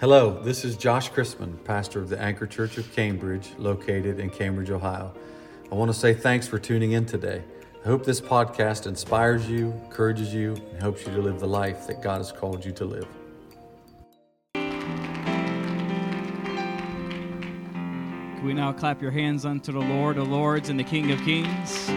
Hello, this is Josh Chrisman, pastor of the Anchor Church of Cambridge, located in Cambridge, Ohio. I want to say thanks for tuning in today. I hope this podcast inspires you, encourages you, and helps you to live the life that God has called you to live. Can we now clap your hands unto the Lord of Lords and the King of Kings?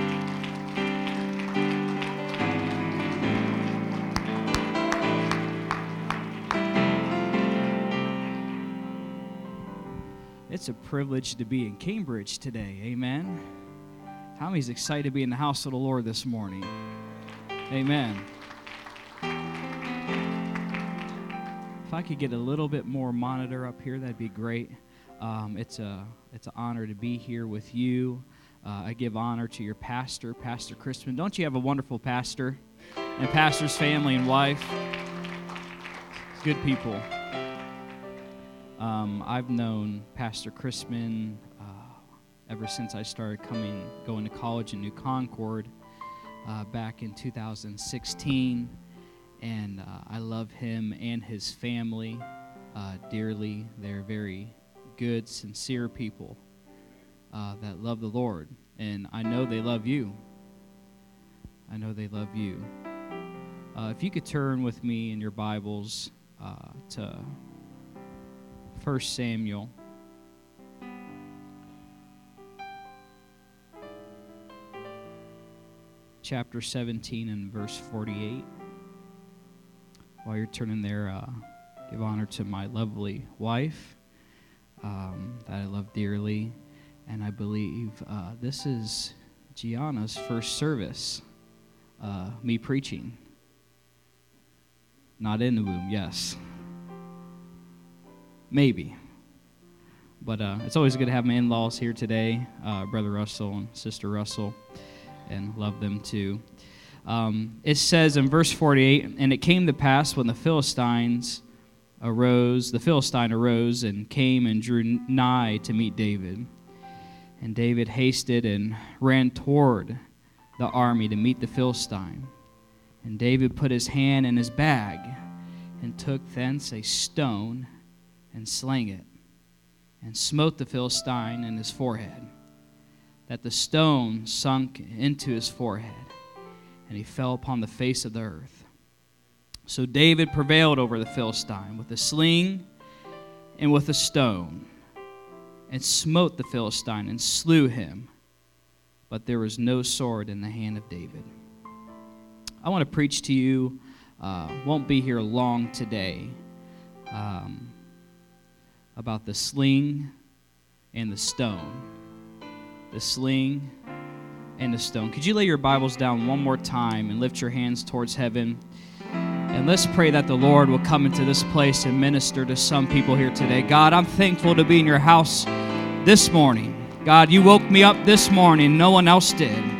It's a privilege to be in Cambridge today. Amen. How many's excited to be in the house of the Lord this morning? Amen. If I could get a little bit more monitor up here, that'd be great. Um, it's a it's an honor to be here with you. Uh, I give honor to your pastor, Pastor Chrisman. Don't you have a wonderful pastor and pastor's family and wife? Good people. Um, I've known Pastor Chrisman uh, ever since I started coming, going to college in New Concord uh, back in 2016, and uh, I love him and his family uh, dearly. They're very good, sincere people uh, that love the Lord, and I know they love you. I know they love you. Uh, if you could turn with me in your Bibles to 1 Samuel. Chapter 17 and verse 48. While you're turning there, uh, give honor to my lovely wife um, that I love dearly. And I believe uh, this is Gianna's first service, uh, me preaching. Not in the womb, yes. Maybe. But uh, it's always good to have my in laws here today, uh, Brother Russell and Sister Russell, and love them too. Um, it says in verse 48 And it came to pass when the Philistines arose, the Philistine arose and came and drew nigh to meet David. And David hasted and ran toward the army to meet the Philistine. And David put his hand in his bag and took thence a stone and slang it, and smote the Philistine in his forehead, that the stone sunk into his forehead, and he fell upon the face of the earth. So David prevailed over the Philistine with a sling and with a stone, and smote the Philistine and slew him. But there was no sword in the hand of David. I want to preach to you. Uh, won't be here long today. Um, about the sling and the stone. The sling and the stone. Could you lay your Bibles down one more time and lift your hands towards heaven? And let's pray that the Lord will come into this place and minister to some people here today. God, I'm thankful to be in your house this morning. God, you woke me up this morning, no one else did.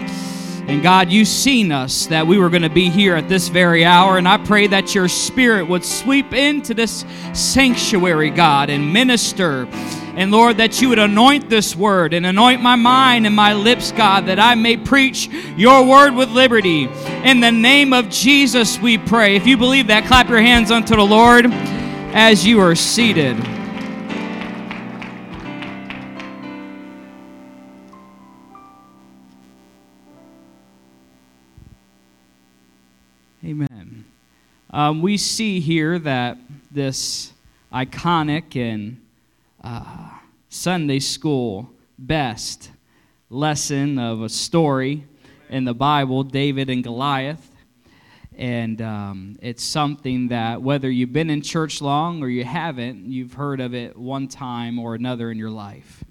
And God, you've seen us that we were going to be here at this very hour. And I pray that your spirit would sweep into this sanctuary, God, and minister. And Lord, that you would anoint this word and anoint my mind and my lips, God, that I may preach your word with liberty. In the name of Jesus, we pray. If you believe that, clap your hands unto the Lord as you are seated. Um, we see here that this iconic and uh, Sunday school best lesson of a story in the Bible, David and Goliath. And um, it's something that whether you've been in church long or you haven't, you've heard of it one time or another in your life.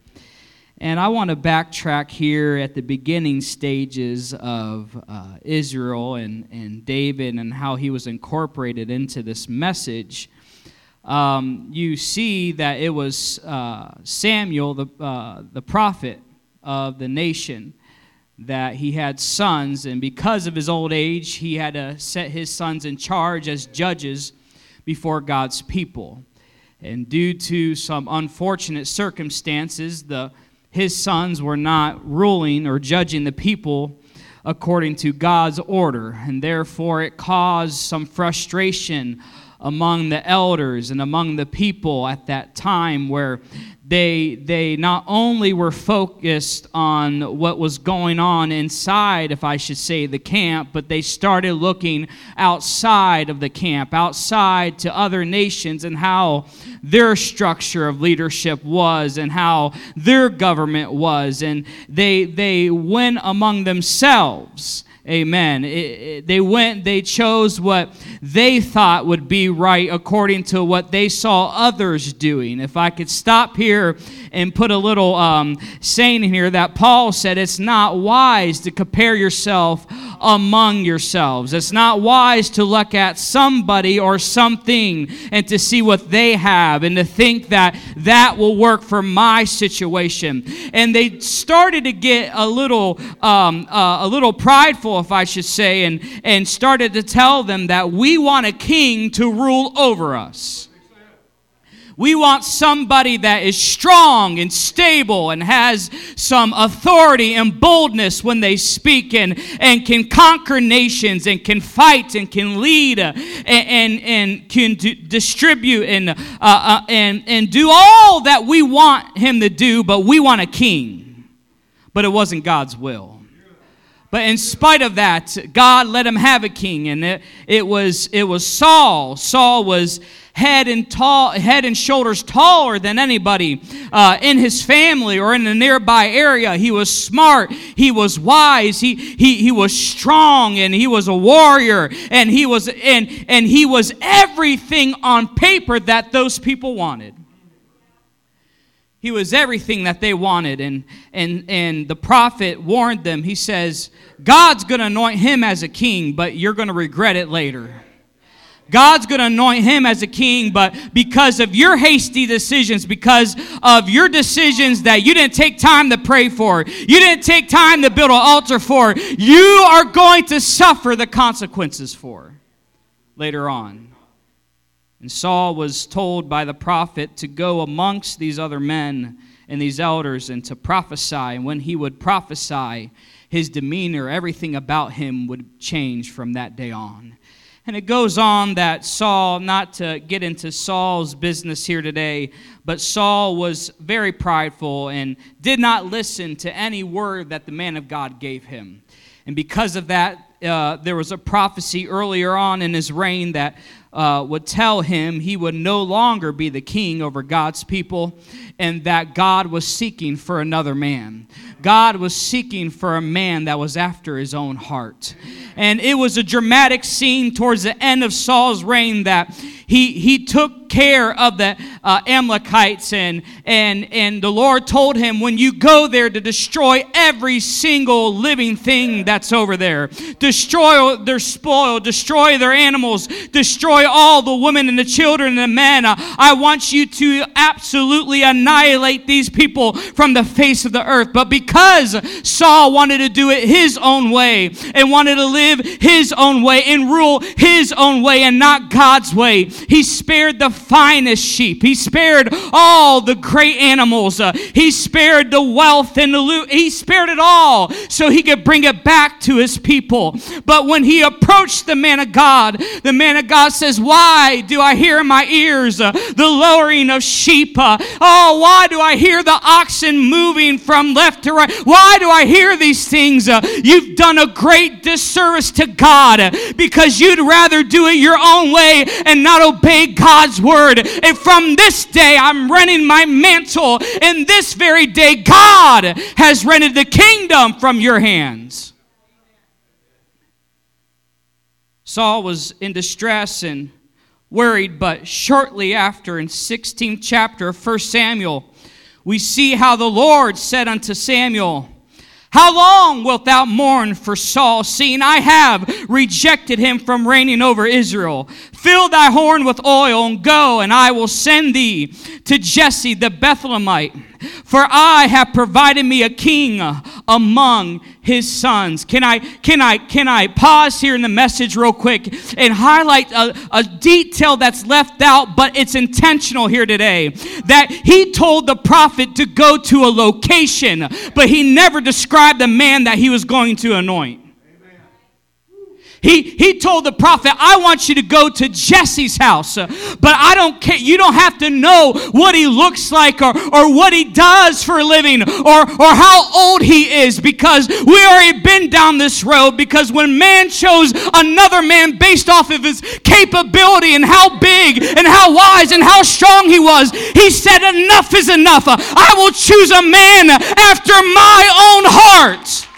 And I want to backtrack here at the beginning stages of uh, Israel and, and David and how he was incorporated into this message. Um, you see that it was uh, Samuel, the, uh, the prophet of the nation, that he had sons, and because of his old age, he had to set his sons in charge as judges before God's people. And due to some unfortunate circumstances, the his sons were not ruling or judging the people according to God's order, and therefore it caused some frustration among the elders and among the people at that time where they they not only were focused on what was going on inside if i should say the camp but they started looking outside of the camp outside to other nations and how their structure of leadership was and how their government was. And they they went among themselves Amen. It, it, they went, they chose what they thought would be right according to what they saw others doing. If I could stop here and put a little um, saying in here that Paul said it's not wise to compare yourself among yourselves. It's not wise to look at somebody or something and to see what they have and to think that that will work for my situation. And they started to get a little, um, uh, a little prideful, if I should say, and, and started to tell them that we want a king to rule over us. We want somebody that is strong and stable and has some authority and boldness when they speak and, and can conquer nations and can fight and can lead uh, and, and, and can do, distribute and, uh, uh, and, and do all that we want him to do, but we want a king. But it wasn't God's will. But in spite of that, God let him have a king, and it, it was it was Saul. Saul was head and tall, head and shoulders taller than anybody uh, in his family or in the nearby area. He was smart. He was wise. He, he, he was strong and he was a warrior and he was and, and he was everything on paper that those people wanted. He was everything that they wanted. And, and, and the prophet warned them. He says, God's going to anoint him as a king, but you're going to regret it later. God's going to anoint him as a king, but because of your hasty decisions, because of your decisions that you didn't take time to pray for, you didn't take time to build an altar for, you are going to suffer the consequences for later on. And Saul was told by the prophet to go amongst these other men and these elders and to prophesy. And when he would prophesy, his demeanor, everything about him would change from that day on. And it goes on that Saul, not to get into Saul's business here today, but Saul was very prideful and did not listen to any word that the man of God gave him. And because of that, uh, there was a prophecy earlier on in his reign that uh, would tell him he would no longer be the king over God's people and that God was seeking for another man. God was seeking for a man that was after his own heart. And it was a dramatic scene towards the end of Saul's reign that he, he took care of the uh, Amalekites, and, and, and the Lord told him, When you go there to destroy every single living thing that's over there, destroy their spoil, destroy their animals, destroy all the women and the children and the men, uh, I want you to absolutely annihilate these people from the face of the earth. But because Saul wanted to do it his own way and wanted to live his own way and rule his own way and not God's way, he spared the finest sheep. He spared all the great animals. Uh, he spared the wealth and the loot. He spared it all so he could bring it back to his people. But when he approached the man of God, the man of God says, Why do I hear in my ears uh, the lowering of sheep? Uh, oh, why do I hear the oxen moving from left to right? Why do I hear these things? Uh, you've done a great disservice to God uh, because you'd rather do it your own way and not obey God's word. And from this day, I'm renting my mantle. And this very day, God has rented the kingdom from your hands. Saul was in distress and worried, but shortly after, in 16th chapter of 1 Samuel, we see how the Lord said unto Samuel, how long wilt thou mourn for Saul, seeing I have rejected him from reigning over Israel? Fill thy horn with oil and go, and I will send thee to Jesse the Bethlehemite for I have provided me a king among his sons. Can I, can I, can I pause here in the message real quick and highlight a, a detail that's left out, but it's intentional here today? That he told the prophet to go to a location, but he never described the man that he was going to anoint. He, he told the prophet, I want you to go to Jesse's house, uh, but I don't care. You don't have to know what he looks like or, or what he does for a living or, or how old he is because we already been down this road. Because when man chose another man based off of his capability and how big and how wise and how strong he was, he said, Enough is enough. I will choose a man after my own heart.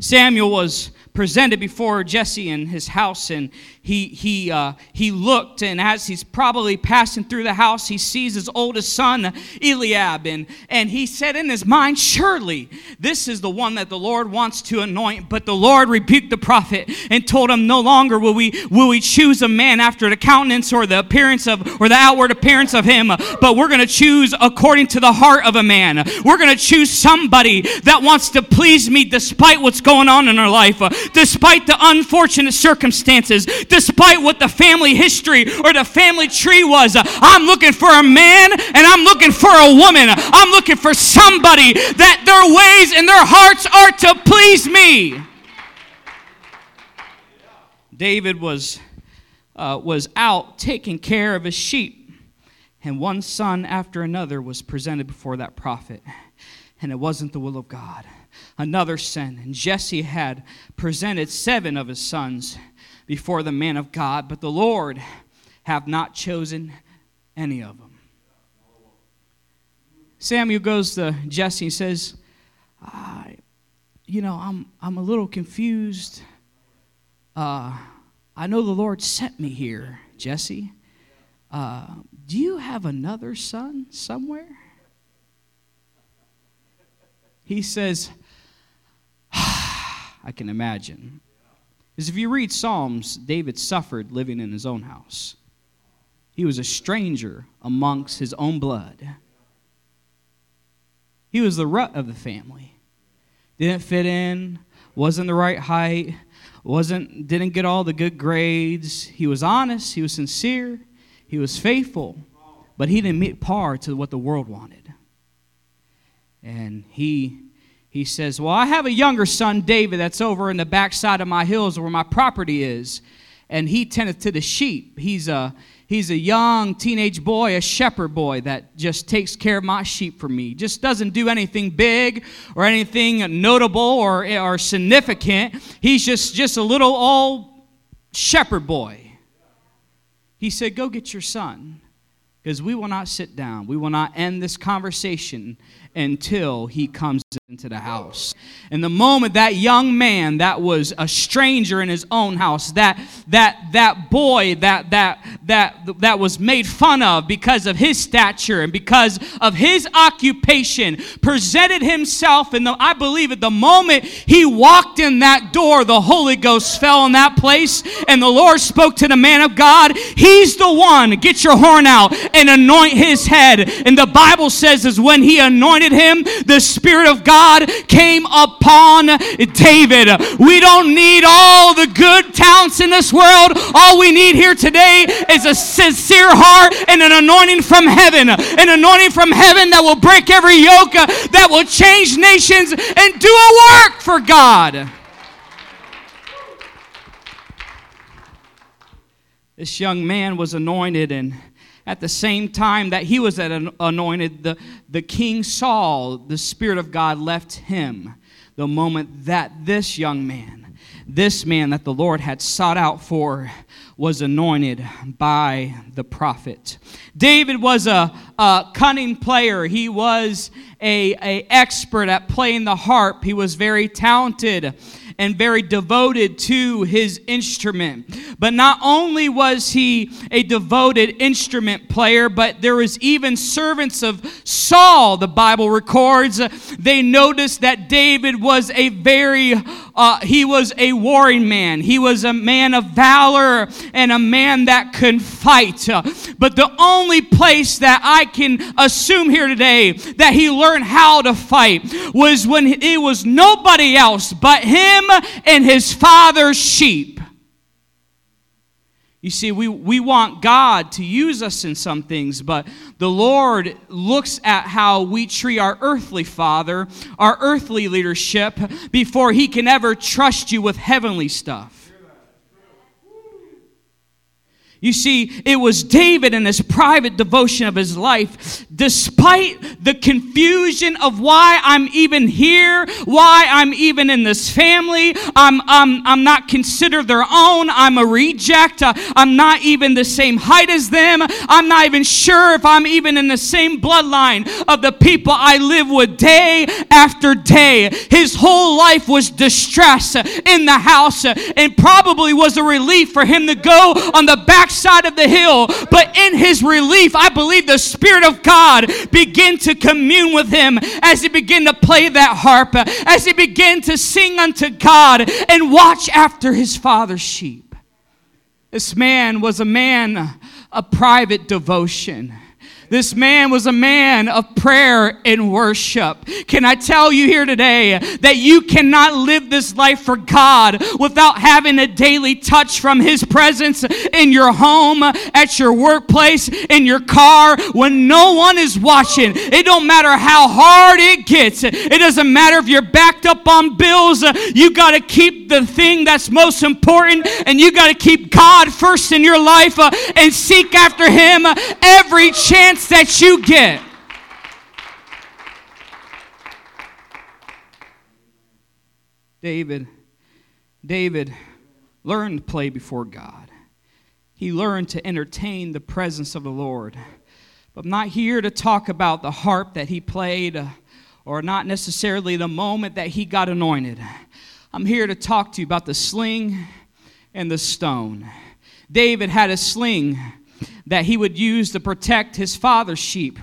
Samuel was presented before Jesse in his house, and he, he, uh, he looked, and as he's probably passing through the house, he sees his oldest son, Eliab, and, and he said in his mind, Surely this is the one that the Lord wants to anoint. But the Lord rebuked the prophet and told him, No longer will we, will we choose a man after the countenance or the appearance of, or the outward appearance of him, but we're going to choose according to the heart of a man. We're going to choose somebody that wants to please me despite what's going on in our life, despite the unfortunate circumstances despite what the family history or the family tree was. I'm looking for a man and I'm looking for a woman. I'm looking for somebody that their ways and their hearts are to please me. David was, uh, was out taking care of his sheep, and one son after another was presented before that prophet, and it wasn't the will of God. Another sin, and Jesse had presented seven of his sons before the man of God, but the Lord have not chosen any of them. Samuel goes to Jesse and says, You know, I'm, I'm a little confused. Uh, I know the Lord sent me here, Jesse. Uh, do you have another son somewhere? He says, I can imagine. Because if you read Psalms, David suffered living in his own house. He was a stranger amongst his own blood. He was the rut of the family. Didn't fit in, wasn't the right height, wasn't didn't get all the good grades. He was honest, he was sincere, he was faithful, but he didn't meet par to what the world wanted. And he he says, Well, I have a younger son, David, that's over in the backside of my hills where my property is, and he tendeth to the sheep. He's a he's a young teenage boy, a shepherd boy that just takes care of my sheep for me. Just doesn't do anything big or anything notable or, or significant. He's just, just a little old shepherd boy. He said, Go get your son, because we will not sit down. We will not end this conversation until he comes into the house. And the moment that young man that was a stranger in his own house, that that that boy that that that that was made fun of because of his stature and because of his occupation, presented himself and I believe at the moment he walked in that door, the Holy Ghost fell in that place, and the Lord spoke to the man of God. He's the one. Get your horn out and anoint his head. And the Bible says is when he anointed him, the Spirit of God God came upon David. We don't need all the good talents in this world. All we need here today is a sincere heart and an anointing from heaven. An anointing from heaven that will break every yoke, that will change nations and do a work for God. This young man was anointed and at the same time that he was anointed, the, the king Saul, the Spirit of God left him the moment that this young man, this man that the Lord had sought out for, was anointed by the prophet. David was a, a cunning player. He was a, a expert at playing the harp. He was very talented and very devoted to his instrument. But not only was he a devoted instrument player, but there was even servants of Saul, the Bible records. They noticed that David was a very, uh, he was a warring man. He was a man of valor and a man that could fight. But the only place that I can assume here today that he learned how to fight was when it was nobody else but him and his father's sheep. You see, we, we want God to use us in some things, but the Lord looks at how we treat our earthly father, our earthly leadership, before He can ever trust you with heavenly stuff. You see, it was David in his private devotion of his life, despite the confusion of why I'm even here, why I'm even in this family. I'm, I'm, I'm not considered their own. I'm a reject. Uh, I'm not even the same height as them. I'm not even sure if I'm even in the same bloodline of the people I live with day after day. His whole life was distress in the house and probably was a relief for him to go on the back backside of the hill. But in his relief, I believe the Spirit of God began to commune with him as he began to play that harp, as he began to sing unto God and watch after his father's sheep. This man was a man of private devotion. This man was a man of prayer and worship. Can I tell you here today that you cannot live this life for God without having a daily touch from His presence in your home, at your workplace, in your car, when no one is watching? It don't matter how hard it gets. It doesn't matter if you're backed up on bills. You got to keep the thing that's most important and you got to keep God first in your life uh, and seek after Him every chance chance that you get. David, David learned to play before God. He learned to entertain the presence of the Lord. But I'm not here to talk about the harp that he played uh, or not necessarily the moment that he got anointed. I'm here to talk to you about the sling and the stone. David had a sling that he would use to protect his father's sheep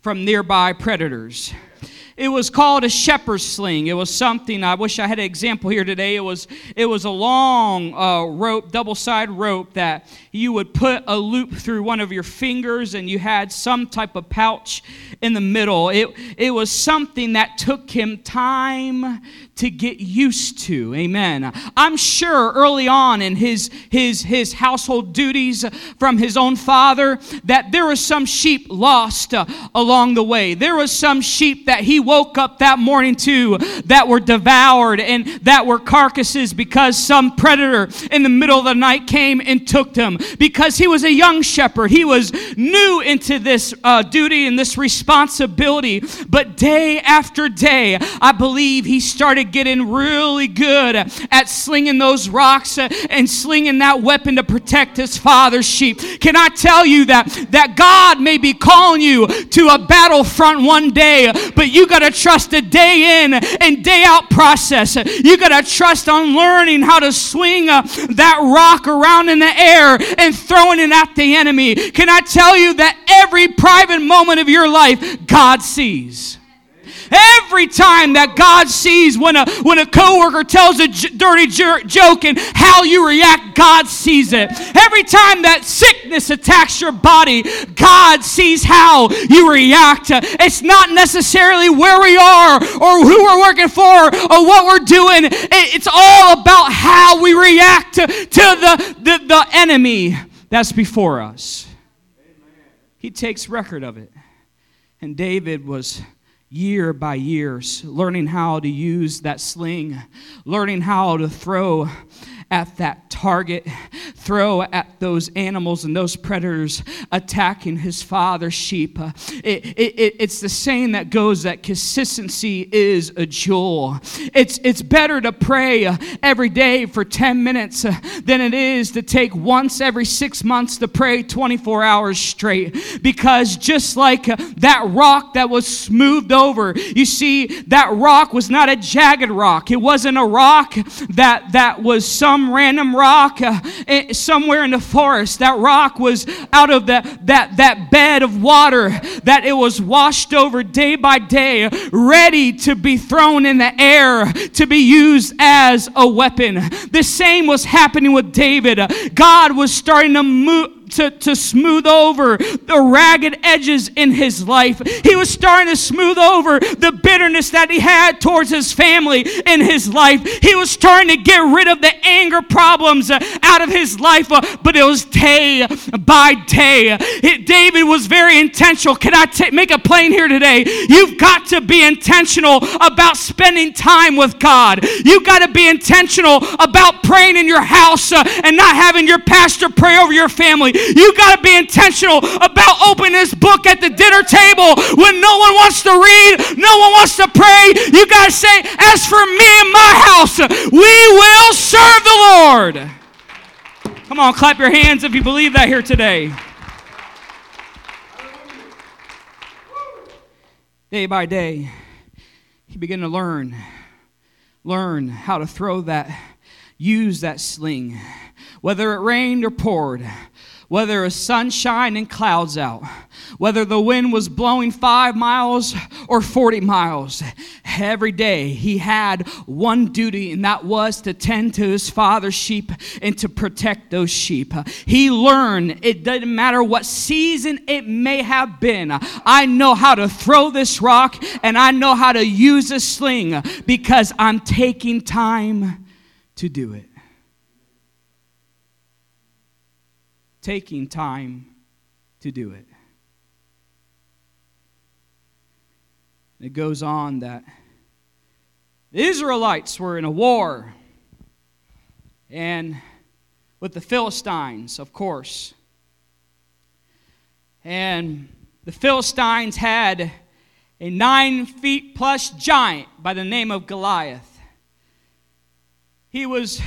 from nearby predators. It was called a shepherd's sling. It was something. I wish I had an example here today. It was it was a long uh, rope, double side rope that you would put a loop through one of your fingers, and you had some type of pouch in the middle. It it was something that took him time to get used to. Amen. I'm sure early on in his his his household duties from his own father that there was some sheep lost uh, along the way. There was some sheep that he woke up that morning to that were devoured and that were carcasses because some predator in the middle of the night came and took them. Because he was a young shepherd, he was new into this uh, duty and this responsibility. But day after day, I believe he started getting really good at slinging those rocks and slinging that weapon to protect his father's sheep. Can I tell you that that God may be calling you to a battlefront one day, but you got to trust a day in and day out process. You got to trust on learning how to swing uh, that rock around in the air and throwing it at the enemy. Can I tell you that every private moment of your life, God sees? Every time that God sees when a when a coworker tells a j- dirty jer- joke and how you react, God sees it. Every time that sickness attacks your body, God sees how you react. It's not necessarily where we are or who we're working for or what we're doing. It's all about how we react to the, the, the enemy that's before us. He takes record of it. And David was year by years, learning how to use that sling, learning how to throw at that target, throw at those animals and those predators attacking his father's sheep. Uh, it, it, it's the saying that goes that consistency is a jewel. It's, it's better to pray uh, every day for 10 minutes uh, than it is to take once every six months to pray 24 hours straight. Because just like that rock that was smoothed over, you see, that rock was not a jagged rock. It wasn't a rock that, that was some some random rock uh, eh, somewhere in the forest. That rock was out of the, that, that bed of water that it was washed over day by day, ready to be thrown in the air to be used as a weapon. The same was happening with David. God was starting to move to, to smooth over the ragged edges in his life. He was starting to smooth over the bitterness that he had towards his family in his life. He was starting to get rid of the anger problems out of his life, uh, but it was day by day. It, David was very intentional. Can I t- make a plain here today? You've got to be intentional about spending time with God. You've got to be intentional about praying in your house uh, and not having your pastor pray over your family. You got to be intentional about opening this book at the dinner table when no one wants to read, no one wants to pray. You got to say, As for me and my house, we will serve the Lord. Come on, clap your hands if you believe that here today. Day by day, he began to learn, learn how to throw that, use that sling, whether it rained or poured, whether was sunshine and clouds out, whether the wind was blowing five miles or 40 miles. Every day he had one duty, and that was to tend to his father's sheep and to protect those sheep. He learned it doesn't matter what season it may have been, I know how to throw this rock and I know how to use a sling because I'm taking time to do it. Taking time to do it. It goes on that the Israelites were in a war, and with the Philistines, of course. And the Philistines had a nine feet plus giant by the name of Goliath. He was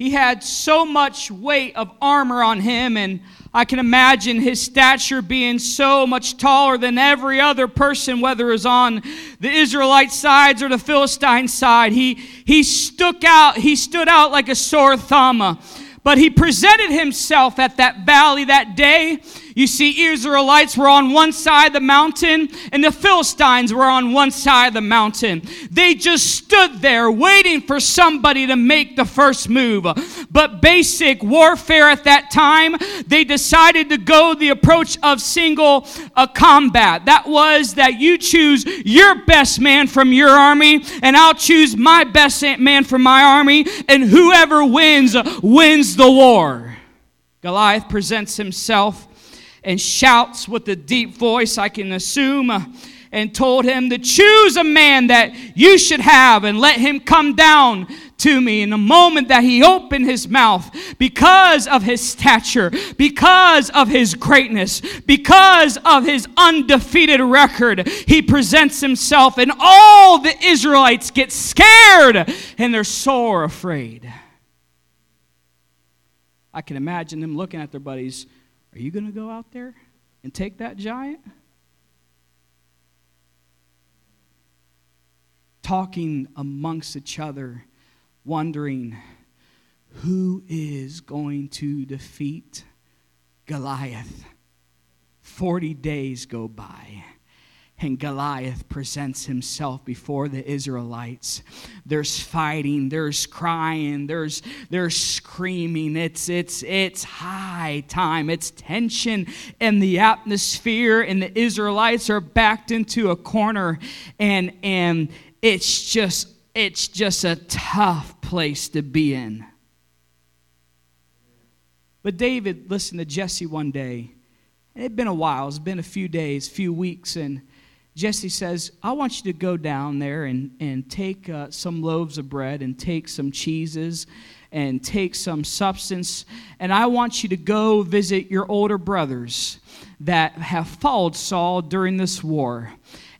he had so much weight of armor on him, and I can imagine his stature being so much taller than every other person, whether it was on the Israelite sides or the Philistine side. He, he stuck out, he stood out like a sore thumb. But he presented himself at that valley that day. You see, Israelites were on one side of the mountain, and the Philistines were on one side of the mountain. They just stood there waiting for somebody to make the first move. But basic warfare at that time, they decided to go the approach of single uh, combat. That was that you choose your best man from your army, and I'll choose my best man from my army, and whoever wins, wins the war. Goliath presents himself and shouts with a deep voice, I can assume, uh, and told him to choose a man that you should have and let him come down to me. In the moment that he opened his mouth, because of his stature, because of his greatness, because of his undefeated record, he presents himself, and all the Israelites get scared and they're sore afraid. I can imagine them looking at their buddies. Are you going to go out there and take that giant? Talking amongst each other, wondering who is going to defeat Goliath. 40 days go by and Goliath presents himself before the Israelites. There's fighting, there's crying, there's there's screaming. It's it's it's high time. It's tension in the atmosphere and the Israelites are backed into a corner and and it's just it's just a tough place to be in. But David listened to Jesse one day. It had been a while, it's been a few days, few weeks, and Jesse says, I want you to go down there and, and take uh, some loaves of bread and take some cheeses and take some substance, and I want you to go visit your older brothers that have followed Saul during this war.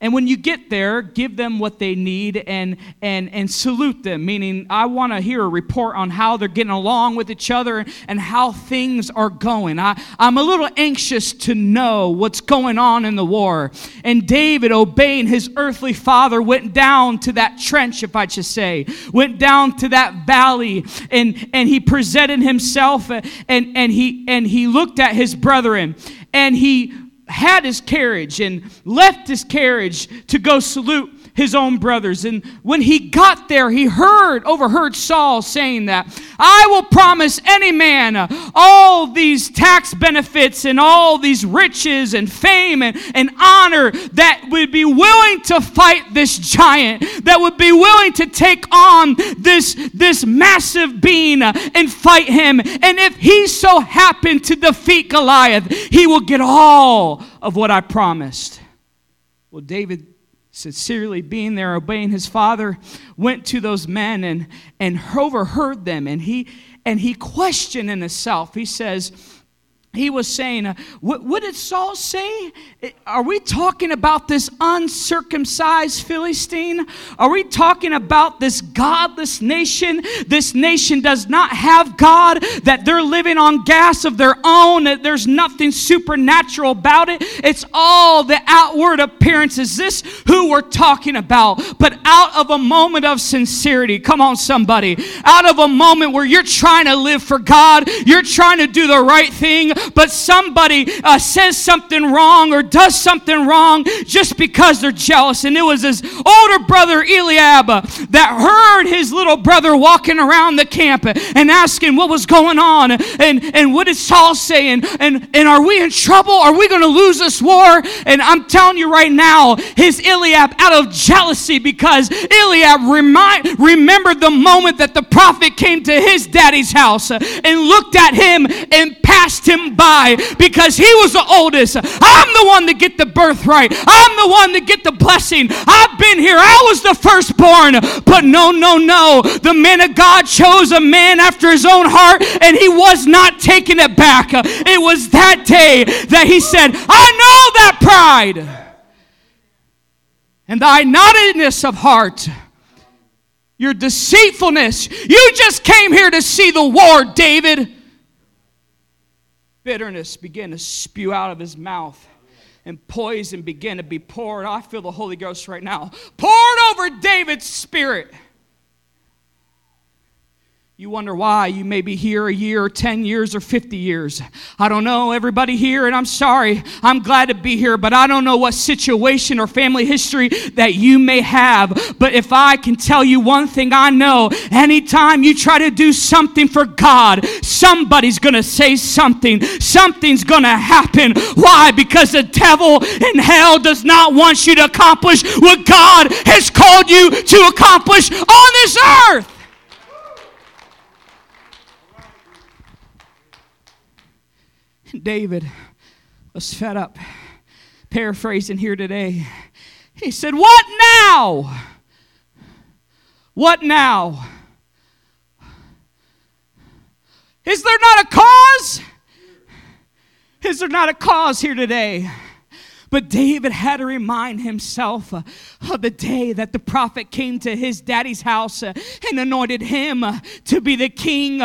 And when you get there, give them what they need and, and, and salute them, meaning I want to hear a report on how they're getting along with each other and how things are going. I, I'm a little anxious to know what's going on in the war. And David, obeying his earthly father, went down to that trench, if I should say, went down to that valley and, and he presented himself and, and, he, and he looked at his brethren and he had his carriage and left his carriage to go salute his own brothers. And when he got there, he heard, overheard Saul saying that, I will promise any man uh, all these tax benefits and all these riches and fame and, and honor that would be willing to fight this giant, that would be willing to take on this, this massive being uh, and fight him. And if he so happened to defeat Goliath, he will get all of what I promised. Well, David sincerely being there, obeying his father, went to those men and, and overheard them. And he, and he questioned in himself. He says, he was saying, uh, what, what, did Saul say? Are we talking about this uncircumcised Philistine? Are we talking about this godless nation? This nation does not have God, that they're living on gas of their own, that there's nothing supernatural about it. It's all the outward appearance. Is this who we're talking about? But out of a moment of sincerity, come on, somebody, out of a moment where you're trying to live for God, you're trying to do the right thing but somebody uh, says something wrong or does something wrong just because they're jealous. And it was his older brother Eliab that heard his little brother walking around the camp and asking what was going on and, and what did Saul saying and, and, and are we in trouble? Are we going to lose this war? And I'm telling you right now, his Eliab out of jealousy because Eliab remind, remembered the moment that the prophet came to his daddy's house and looked at him and passed him by because he was the oldest. I'm the one to get the birthright. I'm the one to get the blessing. I've been here. I was the firstborn. But no, no, no. The man of God chose a man after his own heart and he was not taking it back. It was that day that he said, I know that pride and thy naughtiness of heart your deceitfulness. You just came here to see the war, David bitterness began to spew out of his mouth and poison began to be poured. I feel the Holy Ghost right now poured over David's spirit. You wonder why you may be here a year, or 10 years, or 50 years. I don't know everybody here, and I'm sorry. I'm glad to be here, but I don't know what situation or family history that you may have. But if I can tell you one thing I know, anytime you try to do something for God, somebody's going to say something. Something's going to happen. Why? Because the devil in hell does not want you to accomplish what God has called you to accomplish on this earth. David was fed up. Paraphrasing here today. He said, What now? What now? Is there not a cause? Is there not a cause here today? But David had to remind himself of the day that the prophet came to his daddy's house uh, and anointed him uh, to be the king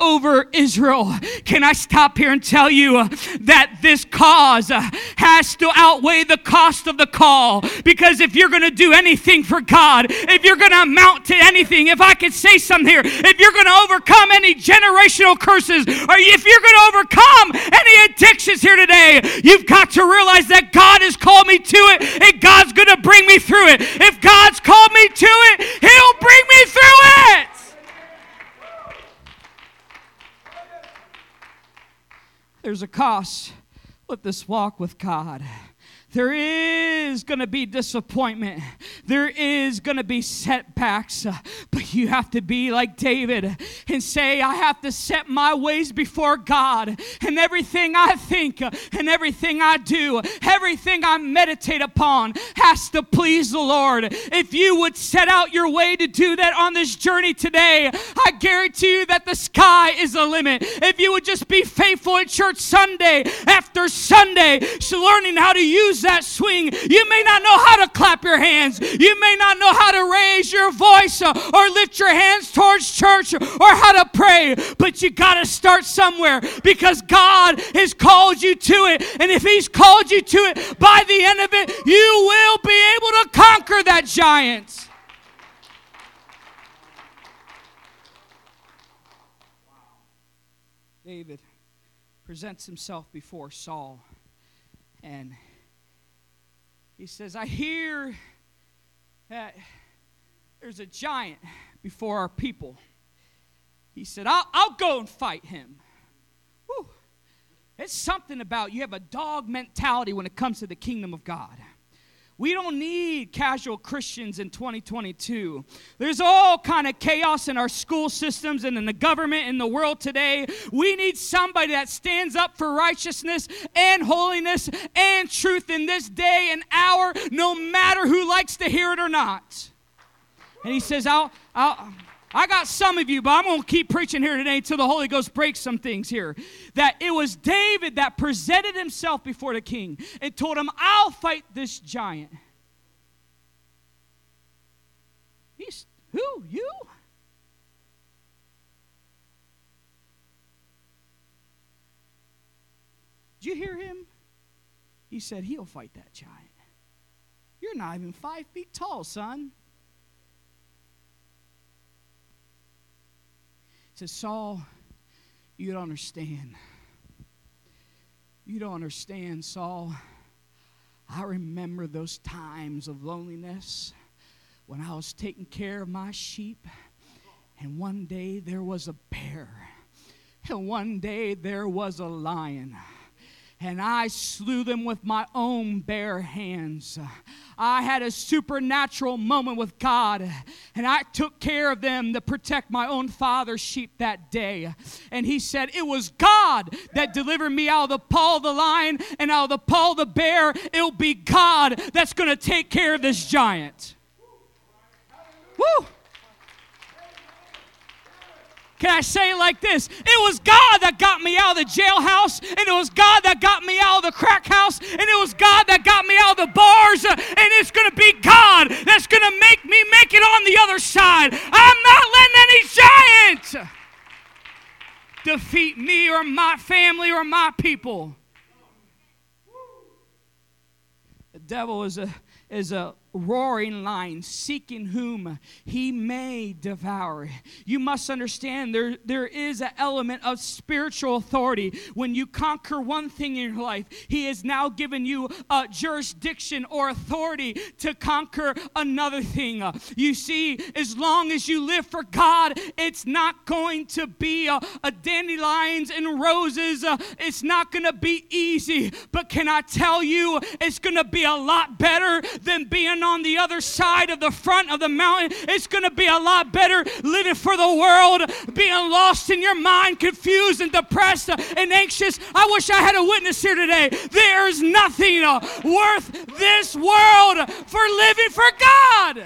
over Israel. Can I stop here and tell you that this cause has to outweigh the cost of the call? Because if you're going to do anything for God, if you're going to amount to anything, if I could say something here, if you're going to overcome any generational curses, or if you're going to overcome any addictions here today, you've got to realize that God has called me to it, and God's going to bring me through it. If God's called me to it, He'll bring me through it. There's a cost with this walk with God. There is going to be disappointment. There is going to be setbacks. But you have to be like David and say, I have to set my ways before God. And everything I think and everything I do, everything I meditate upon has to please the Lord. If you would set out your way to do that on this journey today, I guarantee you that the sky is the limit. If you would just be faithful at church Sunday after Sunday, learning how to use that swing. You may not know how to clap your hands. You may not know how to raise your voice uh, or lift your hands towards church or how to pray, but you got to start somewhere because God has called you to it. And if He's called you to it, by the end of it, you will be able to conquer that giant. David presents himself before Saul and he says, I hear that there's a giant before our people. He said, I'll, I'll go and fight him. Whew. It's something about you have a dog mentality when it comes to the kingdom of God. We don't need casual Christians in 2022. There's all kind of chaos in our school systems and in the government in the world today. We need somebody that stands up for righteousness and holiness and truth in this day and hour, no matter who likes to hear it or not. And he says, I'll, I'll, I got some of you, but I'm going to keep preaching here today until the Holy Ghost breaks some things here. That it was David that presented himself before the king and told him, I'll fight this giant. He's, who? You? Did you hear him? He said, He'll fight that giant. You're not even five feet tall, son. Says, Saul, you don't understand. You don't understand, Saul. I remember those times of loneliness when I was taking care of my sheep, and one day there was a bear, and one day there was a lion and I slew them with my own bare hands. I had a supernatural moment with God, and I took care of them to protect my own father's sheep that day. And he said, It was God that delivered me out of the paw of the lion and out of the paw of the bear. It'll be God that's going to take care of this giant. Woo! Can I say it like this? It was God that got me out of the jailhouse, and it was God that got me out of the crack house, and it was God that got me out of the bars, and it's going to be God that's going to make me make it on the other side. I'm not letting any giant defeat me or my family or my people. The devil is a is a roaring lion, seeking whom he may devour. You must understand there, there is an element of spiritual authority. When you conquer one thing in your life, he has now given you a jurisdiction or authority to conquer another thing. You see, as long as you live for God, it's not going to be a, a dandelions and roses. It's not going to be easy. But can I tell you, it's going to be a lot better than being on the other side of the front of the mountain, it's going to be a lot better living for the world, being lost in your mind, confused and depressed and anxious. I wish I had a witness here today. There's nothing uh, worth this world for living for God.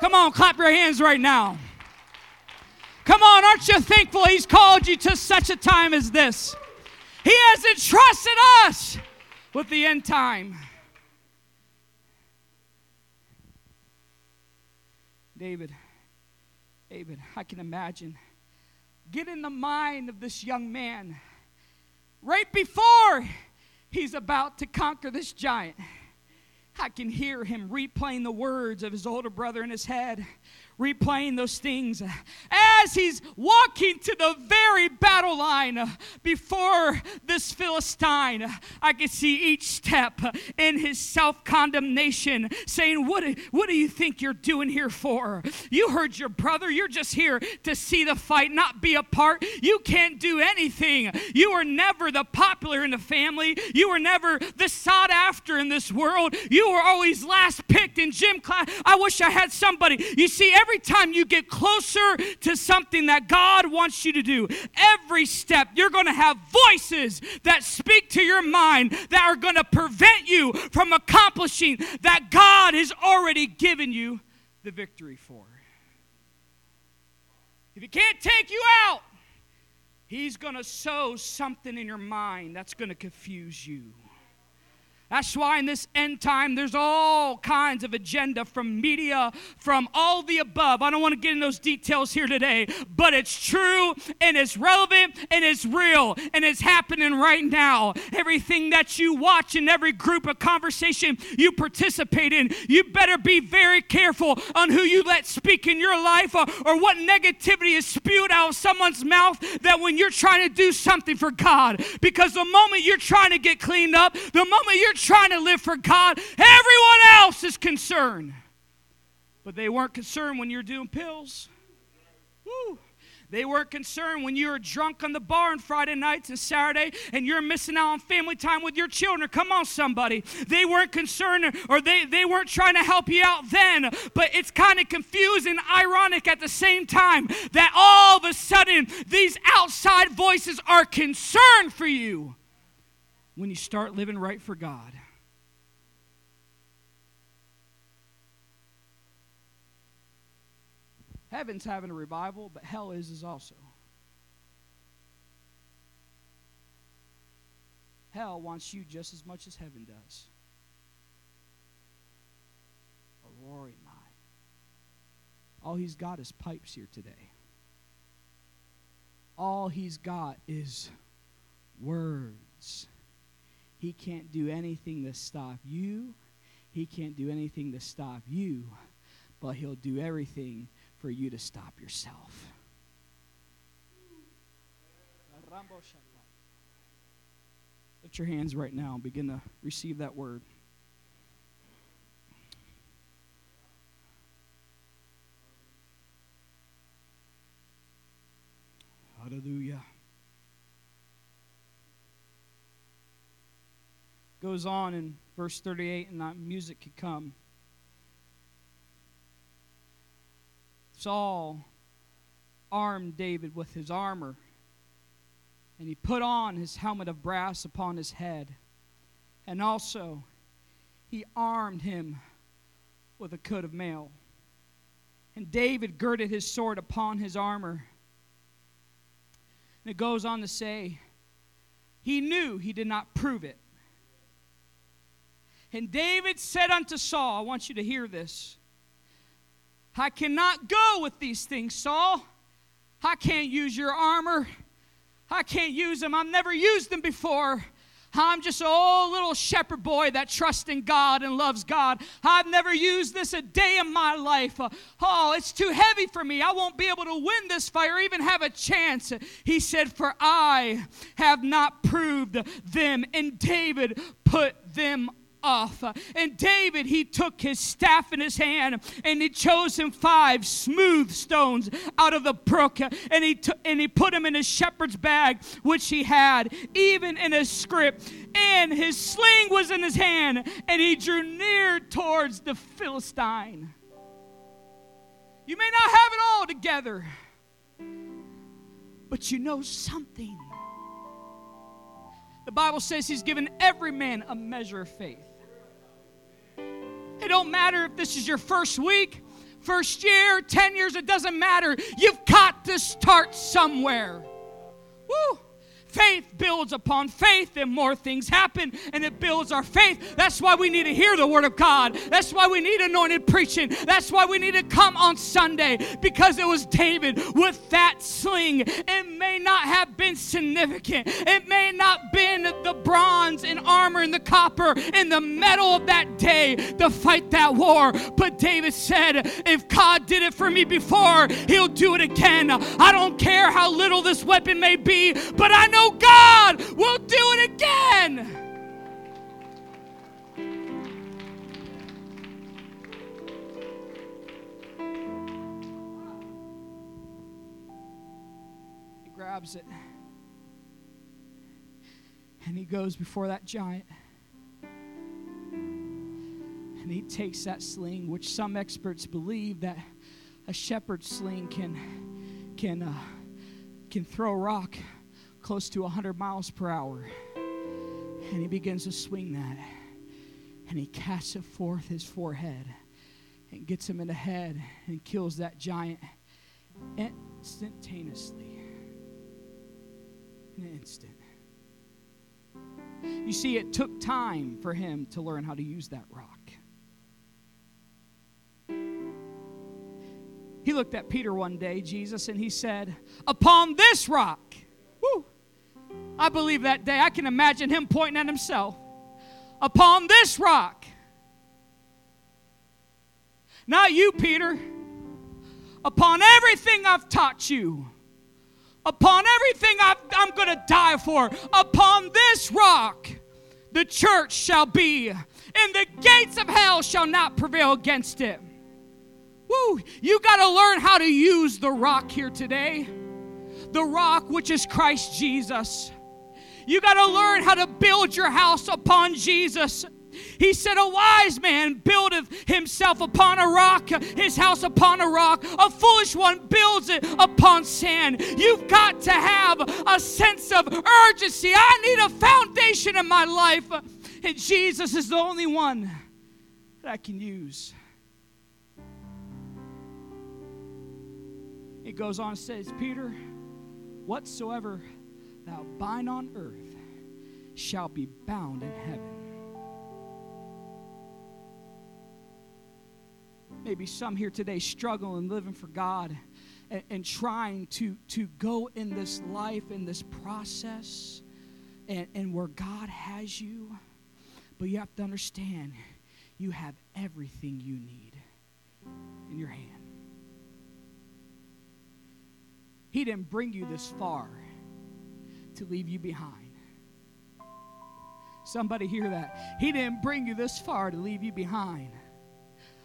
Come on, clap your hands right now. Come on, aren't you thankful He's called you to such a time as this? He has entrusted us with the end time. David, David, I can imagine. Get in the mind of this young man right before he's about to conquer this giant. I can hear him replaying the words of his older brother in his head replaying those things as he's walking to the very battle line before this Philistine. I can see each step in his self condemnation saying, what, what do you think you're doing here for? You heard your brother. You're just here to see the fight, not be a part. You can't do anything. You were never the popular in the family. You were never the sought after in this world. You were always last picked in gym class. I wish I had somebody. You see, every time you get closer to something that God wants you to do, every step you're going to have voices that speak to your mind that are going to prevent you from accomplishing that God has already given you the victory for. If He can't take you out, He's going to sow something in your mind that's going to confuse you. That's why in this end time, there's all kinds of agenda from media, from all the above. I don't want to get in those details here today, but it's true and it's relevant and it's real and it's happening right now. Everything that you watch in every group of conversation you participate in, you better be very careful on who you let speak in your life or, or what negativity is spewed out of someone's mouth that when you're trying to do something for God, because the moment you're trying to get cleaned up, the moment you're trying to live for God. Everyone else is concerned. But they weren't concerned when you're doing pills. Woo. They weren't concerned when you were drunk on the bar on Friday nights and Saturday and you're missing out on family time with your children. Come on, somebody. They weren't concerned or they, they weren't trying to help you out then. But it's kind of confusing, ironic at the same time that all of a sudden these outside voices are concerned for you when you start living right for God. Heaven's having a revival, but hell is is also. Hell wants you just as much as heaven does. A roaring lion. All he's got is pipes here today. All he's got is words. He can't do anything to stop you. He can't do anything to stop you, but he'll do everything for you to stop yourself. Lift your hands right now and begin to receive that word. Hallelujah. Goes on in verse 38, and that music could come. Saul armed David with his armor, and he put on his helmet of brass upon his head, and also he armed him with a coat of mail. And David girded his sword upon his armor. And it goes on to say, he knew he did not prove it. And David said unto Saul, I want you to hear this. I cannot go with these things, Saul. I can't use your armor. I can't use them. I've never used them before. I'm just a old little shepherd boy that trusts in God and loves God. I've never used this a day in my life. Oh, it's too heavy for me. I won't be able to win this fight or even have a chance. He said, For I have not proved them. And David put them off. And David, he took his staff in his hand and he chose him five smooth stones out of the brook and he, t- and he put them in his shepherd's bag, which he had, even in his scrip. And his sling was in his hand and he drew near towards the Philistine. You may not have it all together, but you know something. The Bible says he's given every man a measure of faith. Don't matter if this is your first week, first year, 10 years, it doesn't matter. You've got to start somewhere. Woo! Faith builds upon faith, and more things happen, and it builds our faith. That's why we need to hear the Word of God. That's why we need anointed preaching. That's why we need to come on Sunday, because it was David with that sling. It may not have been significant, it may not been the bronze and armor and the copper and the metal of that day to fight that war. But David said, If God did it for me before, He'll do it again. I don't care how little this weapon may be, but I know know God will do it again. He grabs it and he goes before that giant. And he takes that sling, which some experts believe that a shepherd's sling can can uh, can throw rock close to 100 miles per hour. And he begins to swing that. And he casts it forth his forehead and gets him in the head and kills that giant instantaneously. In an instant. You see, it took time for him to learn how to use that rock. He looked at Peter one day, Jesus, and he said, Upon this rock, I believe that day. I can imagine him pointing at himself. Upon this rock. Not you, Peter. Upon everything I've taught you. Upon everything i am going to die for. Upon this rock. the church shall be, and the gates of hell shall not prevail against it. Woo! You got to learn how to use the rock here today. The rock, which is Christ Jesus. You got to learn how to build your house upon Jesus. He said, A wise man buildeth himself upon a rock, his house upon a rock. A foolish one builds it upon sand. You've got to have a sense of urgency. I need a foundation in my life, and Jesus is the only one that I can use. It goes on and says, Peter, whatsoever thou bind on earth shall be bound in heaven. Maybe some here today struggling living for God and, and, trying to, to go in this life, in this process, and, and where God has you. But you have to understand you have everything you need in your hand. He didn't bring you this far to leave you behind. Somebody hear that. He didn't bring you this far to leave you behind.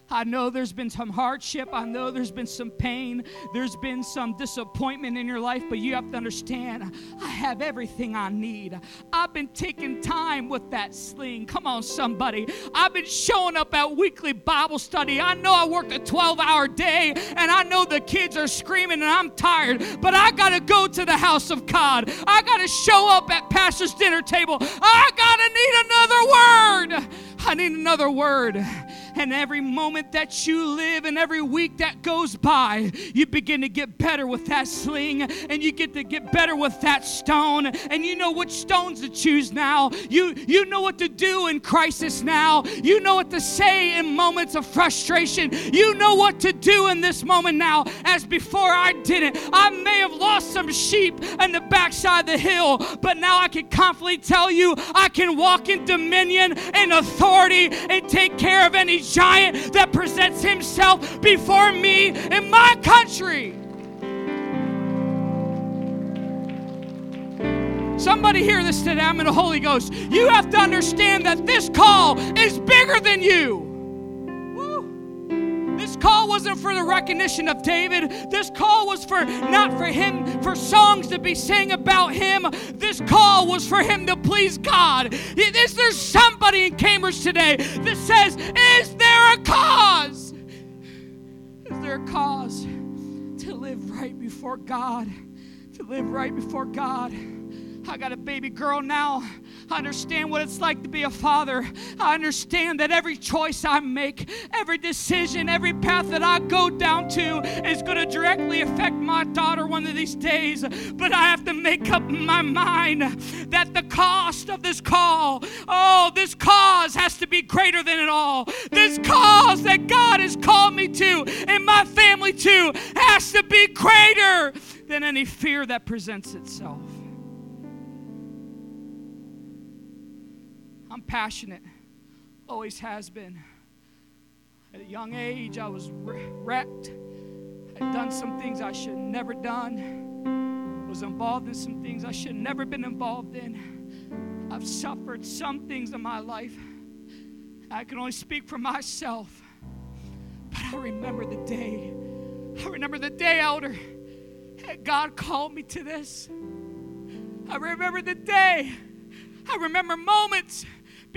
I know there's been some hardship. I know there's been some pain. There's been some disappointment in your life, but you have to understand I have everything I need. I've been taking time with that sling. Come on, somebody. I've been showing up at weekly Bible study. I know I work a 12 hour day, and I know the kids are screaming and I'm tired, but I got to go to the house of God. I got to show up at Pastor's dinner table. I got to need another word. I need another word. And every moment that you live and every week that goes by, you begin to get better with that sling and you get to get better with that stone. And you know which stones to choose now. You, you know what to do in crisis now. You know what to say in moments of frustration. You know what to do in this moment now, as before I didn't. I may have lost some sheep in the backside of the hill, but now I can confidently tell you I can walk in dominion and authority and take care of any giant that presents himself before me in my country. Somebody hear this today. I'm in the Holy Ghost. You have to understand that this call is bigger than you. This call wasn't for the recognition of David. This call was for not for him, for songs to be sang about him. This call was for him to please God. Is there somebody in Cambridge today that says, before God? To live right before God. I got a baby girl now. I understand what it's like to be a father. I understand that every choice I make, every decision, every path that I go down to is going to directly affect my daughter one of these days. But I have to make up my mind that the cost of this call, oh, this cause has to be greater than it all. This cause that God has called me to and my family to has to be greater than any fear that presents itself. I'm passionate, always has been. At a young age, I was wrecked. I'd done some things I should never done. Was involved in some things I should never been involved in. I've suffered some things in my life. I can only speak for myself. But I remember the day. I remember the day, Elder, God called me to this. I remember the day. I remember moments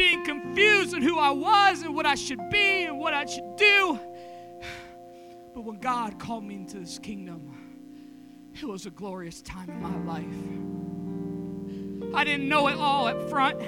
being confused on who I was and what I should be and what I should do. But when God called me into this kingdom, it was a glorious time in my life. I didn't know it all up front.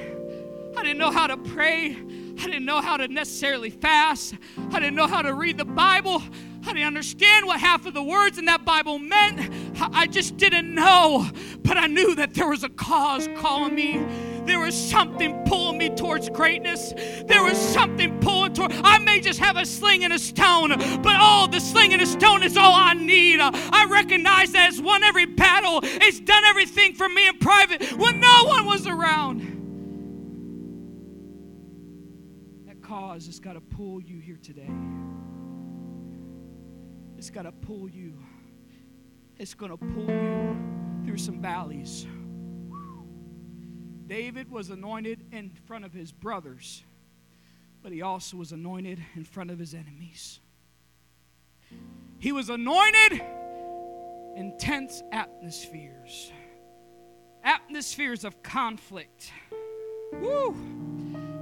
I didn't know how to pray. I didn't know how to necessarily fast. I didn't know how to read the Bible. I didn't understand what half of the words in that Bible meant. I just didn't know. But I knew that there was a cause calling me there was something pulling me towards greatness. There was something pulling toward. I may just have a sling and a stone, but oh, the sling and a stone is all I need. I recognize that it's won every battle. It's done everything for me in private when no one was around. That cause has got to pull you here today. It's got to pull you. It's going to pull you through some valleys. David was anointed in front of his brothers, but he also was anointed in front of his enemies. He was anointed in tense atmospheres, atmospheres of conflict. Woo!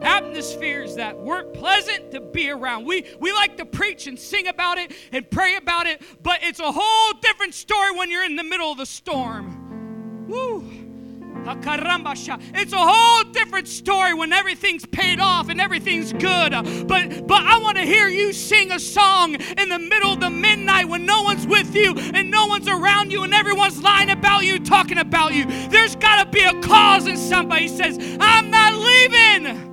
Atmospheres that weren't pleasant to be around. We, we like to preach and sing about it and pray about it, but it's a whole different story when you're in the middle of the storm. Woo! It's a whole different story when everything's paid off and everything's good. But but I want to hear you sing a song in the middle of the midnight when no one's with you and no one's around you and everyone's lying about you, talking about you. There's got to be a cause and somebody says, "I'm not leaving."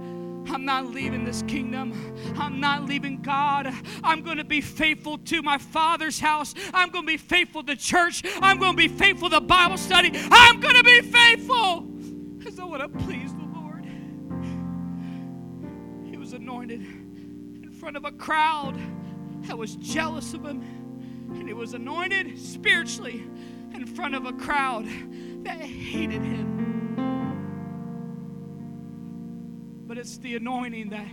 I'm not leaving this kingdom. I'm not leaving God. I'm going to be faithful to my Father's house. I'm going to be faithful to church. I'm going to be faithful to Bible study. I'm going to be faithful because I want to please the Lord. He was anointed in front of a crowd that was jealous of him, and he was anointed spiritually in front of a crowd that hated him. But it's the anointing that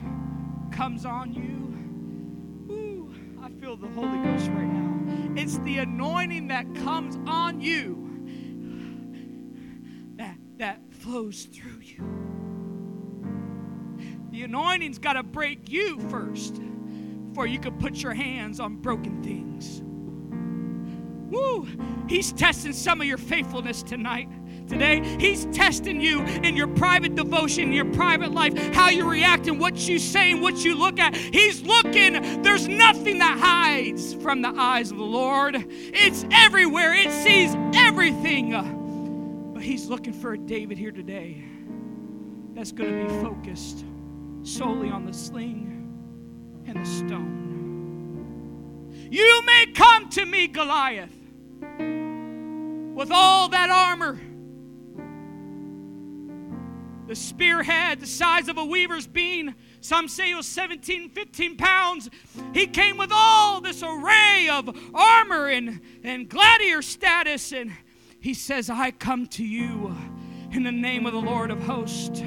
comes on you. Ooh, I feel the Holy Ghost right now. It's the anointing that comes on you that, that flows through you. The anointing's got to break you first before you can put your hands on broken things. Woo! He's testing some of your faithfulness tonight today. He's testing you in your private devotion, your private life, how you react and what you say and what you look at. He's looking. There's nothing that hides from the eyes of the Lord. It's everywhere. It sees everything. But he's looking for a David here today that's going to be focused solely on the sling and the stone. You may come to me, Goliath, with all that armor the spearhead, the size of a weaver's beam. Some say it was 17, 15 pounds. He came with all this array of armor and, and gladiator status. And he says, I come to you in the name of the Lord of hosts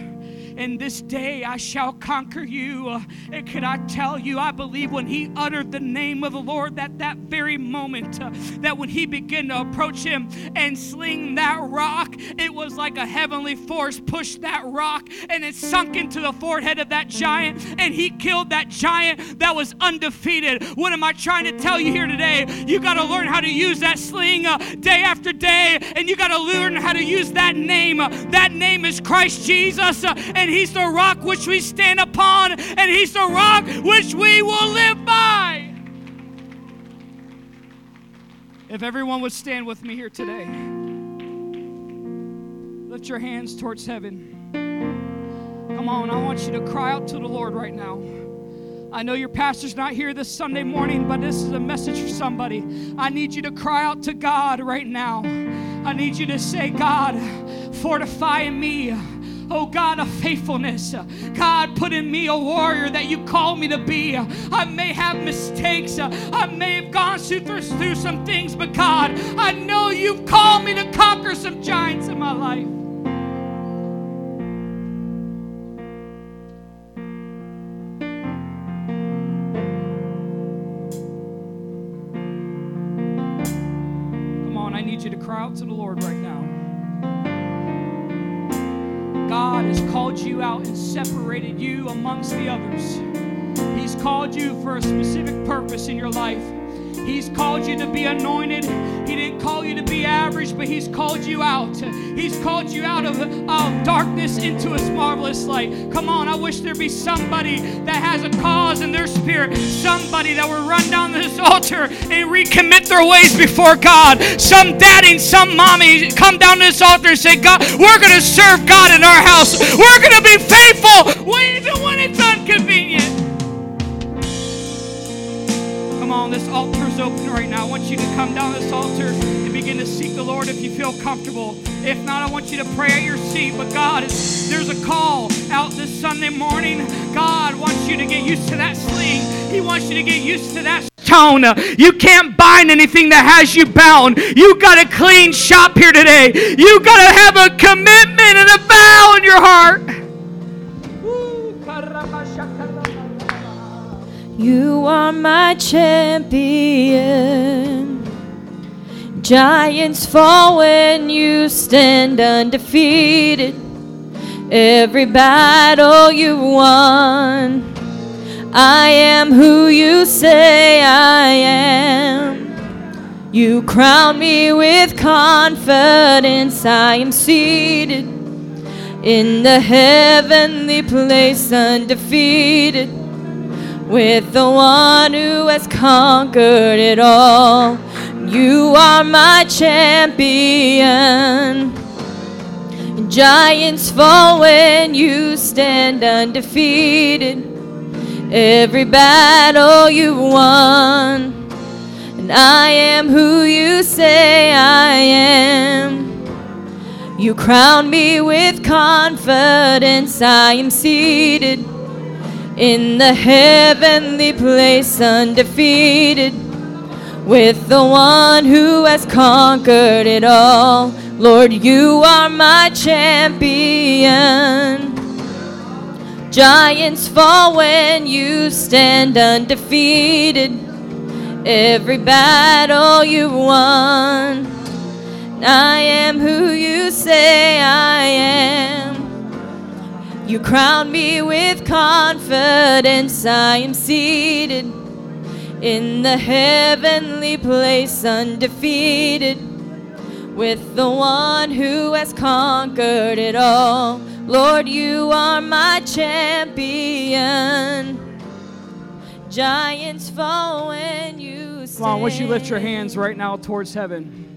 and this day I shall conquer you. And can I tell you, I believe when he uttered the name of the Lord, that that very moment, uh, that when he began to approach him and sling that rock, it was like a heavenly force pushed that rock and it sunk into the forehead of that giant, and he killed that giant that was undefeated. What am I trying to tell you here today? You got to learn how to use that sling uh, day after day, and you got to learn how to use that name. Uh, that name is Christ Jesus, uh, and and He's the rock which we stand upon, and He's the rock which we will live by. If everyone would stand with me here today, lift your hands towards heaven. Come on, I want you to cry out to the Lord right now. I know your pastor's not here this Sunday morning, but this is a message for somebody. I need you to cry out to God right now. I need you to say, God, fortify me oh God, of faithfulness. God, put in me a warrior that you call me to be. I may have mistakes, I may have gone through, through some things, but God, I know you've called me to conquer some giants in my life. Called you out and separated you amongst the others. He's called you for a specific purpose in your life. He's called you to be anointed. He didn't call you to be average, but He's called you out. He's called you out of, of darkness into His marvelous light. Come on, I wish there'd be somebody that has a cause in their spirit, somebody that would run down this altar and recommit their ways before God. Some daddy and some mommy come down this altar and say, God, we're going to serve God in our house. We're going to be faithful even when it's inconvenient. On, this altar's open right now. I want you to come down this altar and begin to seek the Lord if you feel comfortable. If not, I want you to pray at your seat. But God, there's a call out this Sunday morning. God wants you to get used to that sling. He wants you to get used to that tone. You can't bind anything that has you bound. You got a clean shop here today. You got to have a commitment and a vow in your heart. You are my champion. Giants fall when you stand undefeated. Every battle you won. I am who you say I am. You crown me with confidence. I am seated in the heavenly place, undefeated, with the one who has conquered it all. You are my champion. Giants fall when you stand undefeated. Every battle you won. And I am who you say I am. You crown me with confidence. I am seated in the heavenly place, undefeated, with the one who has conquered it all. Lord, you are my champion. Giants fall when you stand undefeated. Every battle you've won. I am who you say I am. You crown me with confidence. I am seated in the heavenly place, undefeated, with the one who has conquered it all. Lord, you are my champion. Giants fall when you stand. Come on, want you lift your hands right now towards heaven.